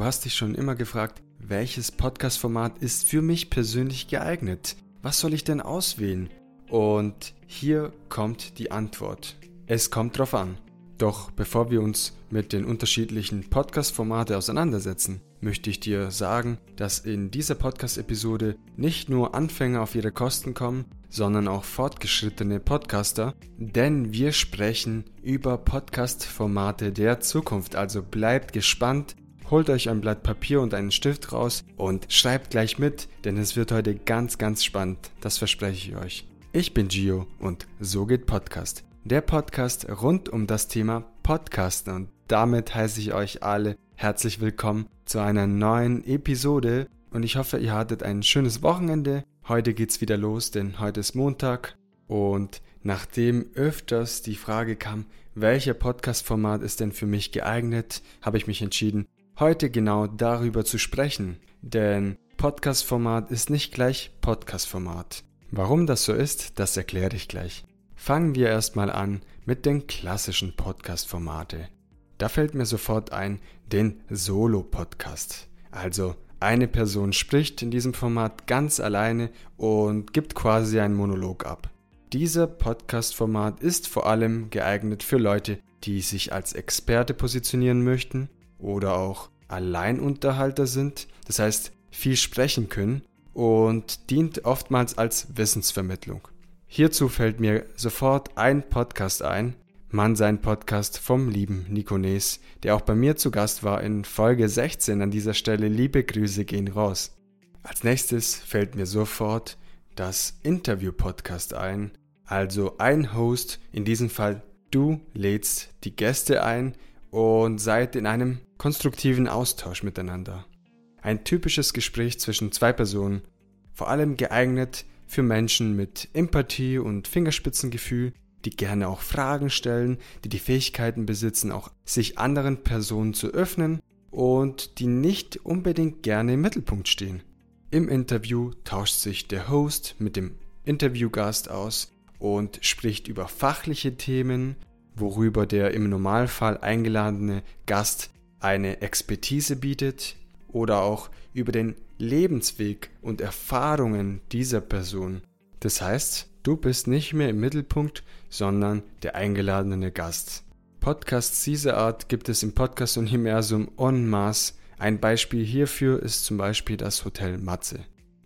du hast dich schon immer gefragt, welches Podcast-Format ist für mich persönlich geeignet? Was soll ich denn auswählen? Und hier kommt die Antwort. Es kommt drauf an. Doch bevor wir uns mit den unterschiedlichen Podcast-Formate auseinandersetzen, möchte ich dir sagen, dass in dieser Podcast-Episode nicht nur Anfänger auf ihre Kosten kommen, sondern auch fortgeschrittene Podcaster, denn wir sprechen über Podcast-Formate der Zukunft. Also bleibt gespannt, holt euch ein Blatt Papier und einen Stift raus und schreibt gleich mit, denn es wird heute ganz, ganz spannend. Das verspreche ich euch. Ich bin Gio und so geht Podcast der Podcast rund um das Thema Podcasten. Und damit heiße ich euch alle herzlich willkommen zu einer neuen Episode. Und ich hoffe, ihr hattet ein schönes Wochenende. Heute geht's wieder los, denn heute ist Montag. Und nachdem öfters die Frage kam, welcher Podcast-Format ist denn für mich geeignet, habe ich mich entschieden, heute genau darüber zu sprechen. Denn Podcast-Format ist nicht gleich Podcast-Format. Warum das so ist, das erkläre ich gleich. Fangen wir erstmal an mit den klassischen Podcast-Formate. Da fällt mir sofort ein den Solo-Podcast. Also eine Person spricht in diesem Format ganz alleine und gibt quasi einen Monolog ab. Dieser Podcast-Format ist vor allem geeignet für Leute, die sich als Experte positionieren möchten oder auch Alleinunterhalter sind, das heißt viel sprechen können und dient oftmals als Wissensvermittlung. Hierzu fällt mir sofort ein Podcast ein, Mann sein Podcast vom lieben Nikones, der auch bei mir zu Gast war in Folge 16 an dieser Stelle. Liebe Grüße gehen raus. Als nächstes fällt mir sofort das Interview-Podcast ein, also ein Host, in diesem Fall du lädst die Gäste ein und seid in einem konstruktiven Austausch miteinander. Ein typisches Gespräch zwischen zwei Personen, vor allem geeignet für Menschen mit Empathie und Fingerspitzengefühl, die gerne auch Fragen stellen, die die Fähigkeiten besitzen, auch sich anderen Personen zu öffnen und die nicht unbedingt gerne im Mittelpunkt stehen. Im Interview tauscht sich der Host mit dem Interviewgast aus und spricht über fachliche Themen, worüber der im Normalfall eingeladene Gast eine Expertise bietet oder auch über den Lebensweg und Erfahrungen dieser Person. Das heißt, du bist nicht mehr im Mittelpunkt, sondern der eingeladene Gast. Podcasts dieser Art gibt es im Podcast-Universum en masse. Ein Beispiel hierfür ist zum Beispiel das Hotel Matze.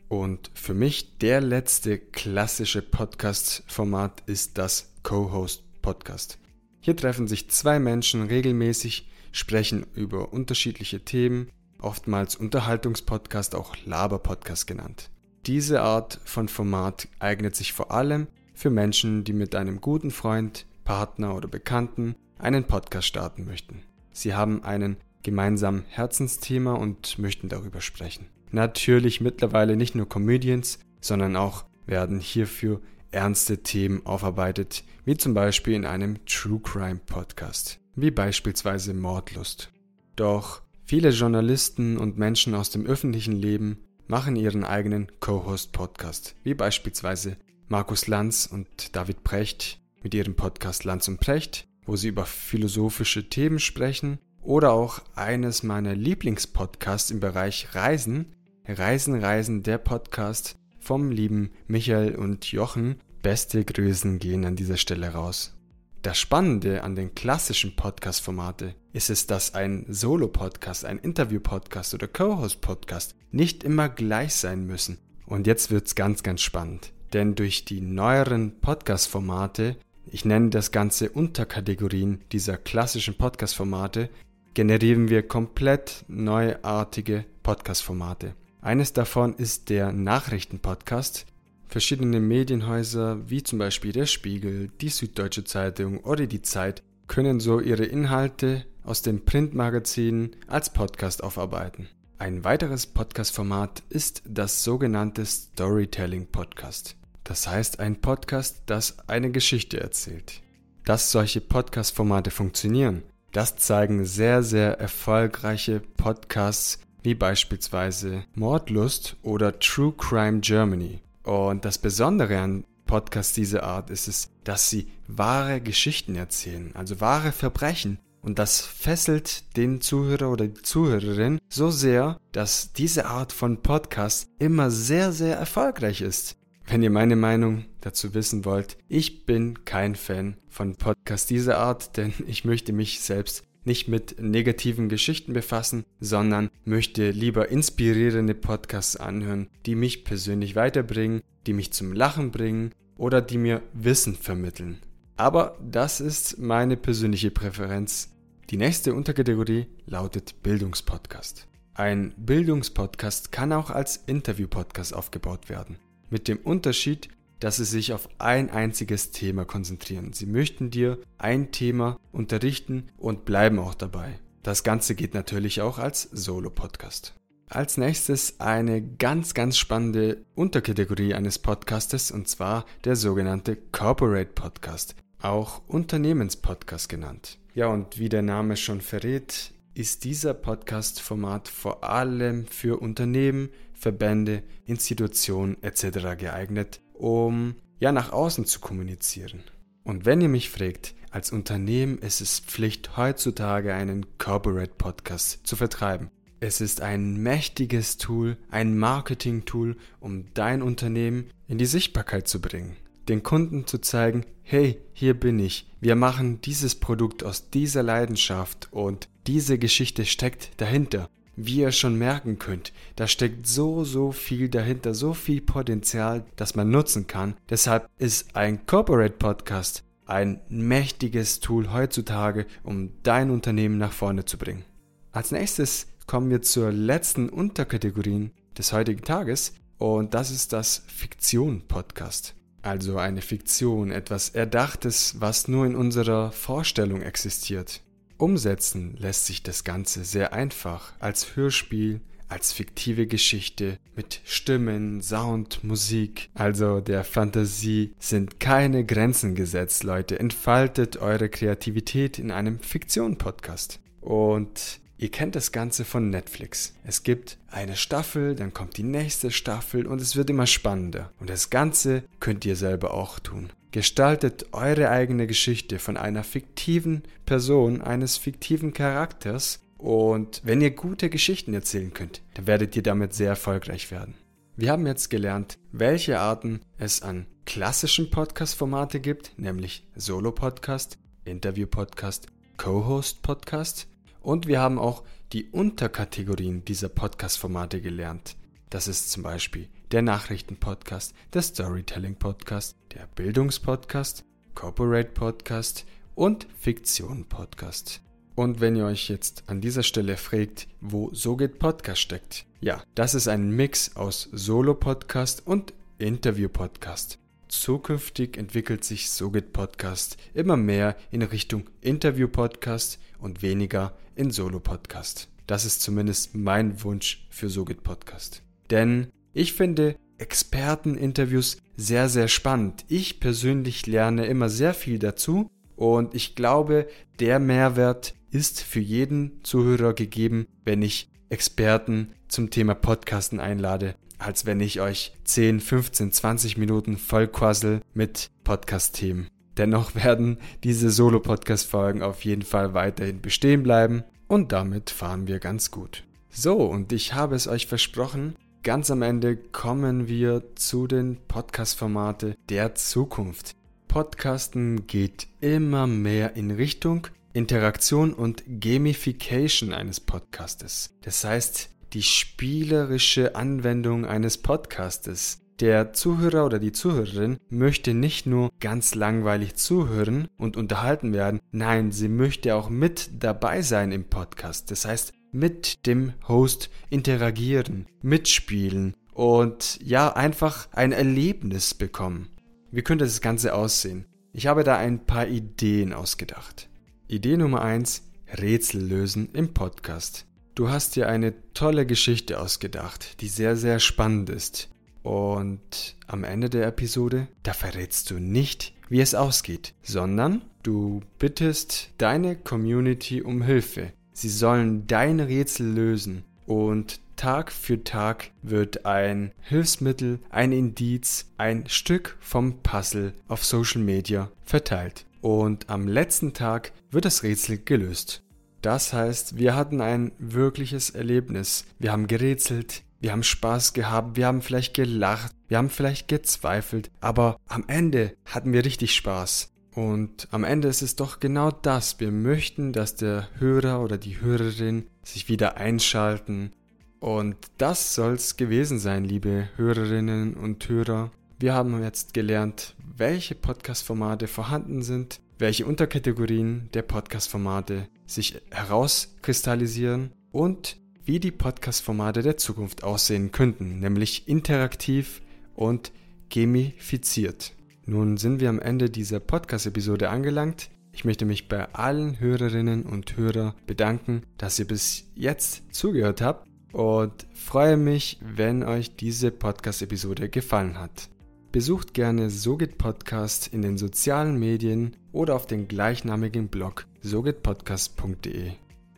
Und für mich der letzte klassische Podcast-Format ist das Co-Host-Podcast. Hier treffen sich zwei Menschen regelmäßig, sprechen über unterschiedliche Themen oftmals Unterhaltungspodcast, auch Laber-Podcast genannt. Diese Art von Format eignet sich vor allem für Menschen, die mit einem guten Freund, Partner oder Bekannten einen Podcast starten möchten. Sie haben einen gemeinsamen Herzensthema und möchten darüber sprechen. Natürlich mittlerweile nicht nur Comedians, sondern auch werden hierfür ernste Themen aufarbeitet, wie zum Beispiel in einem True Crime Podcast, wie beispielsweise Mordlust. Doch Viele Journalisten und Menschen aus dem öffentlichen Leben machen ihren eigenen Co-Host-Podcast, wie beispielsweise Markus Lanz und David Precht mit ihrem Podcast Lanz und Precht, wo sie über philosophische Themen sprechen, oder auch eines meiner Lieblingspodcasts im Bereich Reisen, Reisen, Reisen, der Podcast vom lieben Michael und Jochen. Beste Grüßen gehen an dieser Stelle raus. Das Spannende an den klassischen Podcast-Formate ist es, dass ein Solo-Podcast, ein Interview-Podcast oder Co-Host-Podcast nicht immer gleich sein müssen. Und jetzt wird's ganz, ganz spannend. Denn durch die neueren Podcast-Formate, ich nenne das Ganze Unterkategorien dieser klassischen Podcast-Formate, generieren wir komplett neuartige Podcast-Formate. Eines davon ist der Nachrichten-Podcast, Verschiedene Medienhäuser wie zum Beispiel der Spiegel, die Süddeutsche Zeitung oder die Zeit können so ihre Inhalte aus den Printmagazinen als Podcast aufarbeiten. Ein weiteres Podcast-Format ist das sogenannte Storytelling Podcast. Das heißt ein Podcast, das eine Geschichte erzählt. Dass solche Podcast-Formate funktionieren, das zeigen sehr, sehr erfolgreiche Podcasts wie beispielsweise Mordlust oder True Crime Germany. Und das Besondere an Podcasts dieser Art ist es, dass sie wahre Geschichten erzählen, also wahre Verbrechen Und das fesselt den Zuhörer oder die Zuhörerin so sehr, dass diese Art von Podcast immer sehr, sehr erfolgreich ist. Wenn ihr meine Meinung dazu wissen wollt, ich bin kein Fan von Podcasts dieser Art, denn ich möchte mich selbst nicht mit negativen Geschichten befassen, sondern möchte lieber inspirierende Podcasts anhören, die mich persönlich weiterbringen, die mich zum Lachen bringen oder die mir Wissen vermitteln. Aber das ist meine persönliche Präferenz. Die nächste Unterkategorie lautet Bildungspodcast. Ein Bildungspodcast kann auch als Interviewpodcast aufgebaut werden. Mit dem Unterschied, dass sie sich auf ein einziges Thema konzentrieren. Sie möchten dir ein Thema unterrichten und bleiben auch dabei. Das Ganze geht natürlich auch als Solo-Podcast. Als nächstes eine ganz, ganz spannende Unterkategorie eines Podcastes und zwar der sogenannte Corporate Podcast, auch Unternehmenspodcast genannt. Ja, und wie der Name schon verrät, ist dieser Podcast-Format vor allem für Unternehmen, Verbände, Institutionen etc. geeignet, um ja nach außen zu kommunizieren. Und wenn ihr mich fragt, als Unternehmen ist es Pflicht heutzutage einen Corporate Podcast zu vertreiben. Es ist ein mächtiges Tool, ein Marketing-Tool, um dein Unternehmen in die Sichtbarkeit zu bringen. Den Kunden zu zeigen, hey, hier bin ich. Wir machen dieses Produkt aus dieser Leidenschaft und diese Geschichte steckt dahinter wie ihr schon merken könnt, da steckt so, so viel dahinter, so viel Potenzial, das man nutzen kann. Deshalb ist ein Corporate Podcast ein mächtiges Tool heutzutage, um dein Unternehmen nach vorne zu bringen. Als nächstes kommen wir zur letzten Unterkategorie des heutigen Tages und das ist das Fiktion-Podcast. Also eine Fiktion, etwas Erdachtes, was nur in unserer Vorstellung existiert. Umsetzen lässt sich das Ganze sehr einfach als Hörspiel, als fiktive Geschichte mit Stimmen, Sound, Musik. Also der Fantasie sind keine Grenzen gesetzt, Leute. Entfaltet eure Kreativität in einem Fiktion-Podcast. Und ihr kennt das Ganze von Netflix. Es gibt eine Staffel, dann kommt die nächste Staffel und es wird immer spannender. Und das Ganze könnt ihr selber auch tun. Gestaltet eure eigene Geschichte von einer fiktiven Person, eines fiktiven Charakters und wenn ihr gute Geschichten erzählen könnt, dann werdet ihr damit sehr erfolgreich werden. Wir haben jetzt gelernt, welche Arten es an klassischen Podcast-Formate gibt, nämlich Solo-Podcast, Interview-Podcast, Co-Host-Podcast und wir haben auch die Unterkategorien dieser Podcast-Formate gelernt. Das ist zum Beispiel der Nachrichten-Podcast, der Storytelling-Podcast, der Bildungspodcast, Corporate-Podcast und Fiktion-Podcast. Und wenn ihr euch jetzt an dieser Stelle fragt, wo So geht Podcast steckt, ja, das ist ein Mix aus Solo-Podcast und Interview-Podcast. Zukünftig entwickelt sich So geht Podcast immer mehr in Richtung Interview-Podcast und weniger in Solo-Podcast. Das ist zumindest mein Wunsch für So geht Podcast. Denn ich finde Experteninterviews sehr, sehr spannend. Ich persönlich lerne immer sehr viel dazu und ich glaube, der Mehrwert ist für jeden Zuhörer gegeben, wenn ich Experten zum Thema Podcasten einlade, als wenn ich euch 10, 15, 20 Minuten vollquassel mit Podcast-Themen. Dennoch werden diese Solo-Podcast-Folgen auf jeden Fall weiterhin bestehen bleiben und damit fahren wir ganz gut. So, und ich habe es euch versprochen, Ganz am Ende kommen wir zu den Podcast-Formate der Zukunft. Podcasten geht immer mehr in Richtung Interaktion und Gamification eines Podcastes. Das heißt, die spielerische Anwendung eines Podcastes. Der Zuhörer oder die Zuhörerin möchte nicht nur ganz langweilig zuhören und unterhalten werden, nein, sie möchte auch mit dabei sein im Podcast. Das heißt, mit dem Host interagieren, mitspielen und ja, einfach ein Erlebnis bekommen. Wie könnte das Ganze aussehen? Ich habe da ein paar Ideen ausgedacht. Idee Nummer eins: Rätsel lösen im Podcast. Du hast dir eine tolle Geschichte ausgedacht, die sehr, sehr spannend ist. Und am Ende der Episode, da verrätst du nicht, wie es ausgeht, sondern du bittest deine Community um Hilfe. Sie sollen dein Rätsel lösen und Tag für Tag wird ein Hilfsmittel, ein Indiz, ein Stück vom Puzzle auf Social Media verteilt. und am letzten Tag wird das Rätsel gelöst. Das heißt, wir hatten ein wirkliches Erlebnis. Wir haben gerätselt, wir haben Spaß gehabt, wir haben vielleicht gelacht, wir haben vielleicht gezweifelt, aber am Ende hatten wir richtig Spaß. Und am Ende ist es doch genau das. Wir möchten, dass der Hörer oder die Hörerin sich wieder einschalten. Und das soll's gewesen sein, liebe Hörerinnen und Hörer. Wir haben jetzt gelernt, welche Podcast-Formate vorhanden sind, welche Unterkategorien der Podcast-Formate sich herauskristallisieren und wie die Podcast-Formate der Zukunft aussehen könnten, nämlich interaktiv und gamifiziert. Nun sind wir am Ende dieser Podcast-Episode angelangt. Ich möchte mich bei allen Hörerinnen und Hörern bedanken, dass ihr bis jetzt zugehört habt und freue mich, wenn euch diese Podcast-Episode gefallen hat. Besucht gerne Sogit Podcast in den sozialen Medien oder auf dem gleichnamigen Blog sogitpodcast.de.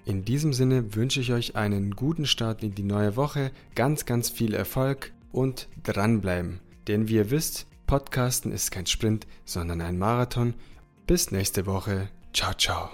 In diesem Sinne wünsche ich euch einen guten Start in die neue Woche, ganz, ganz viel Erfolg und dranbleiben. Denn wie ihr wisst, Podcasten ist kein Sprint, sondern ein Marathon. Bis nächste Woche. Ciao, ciao.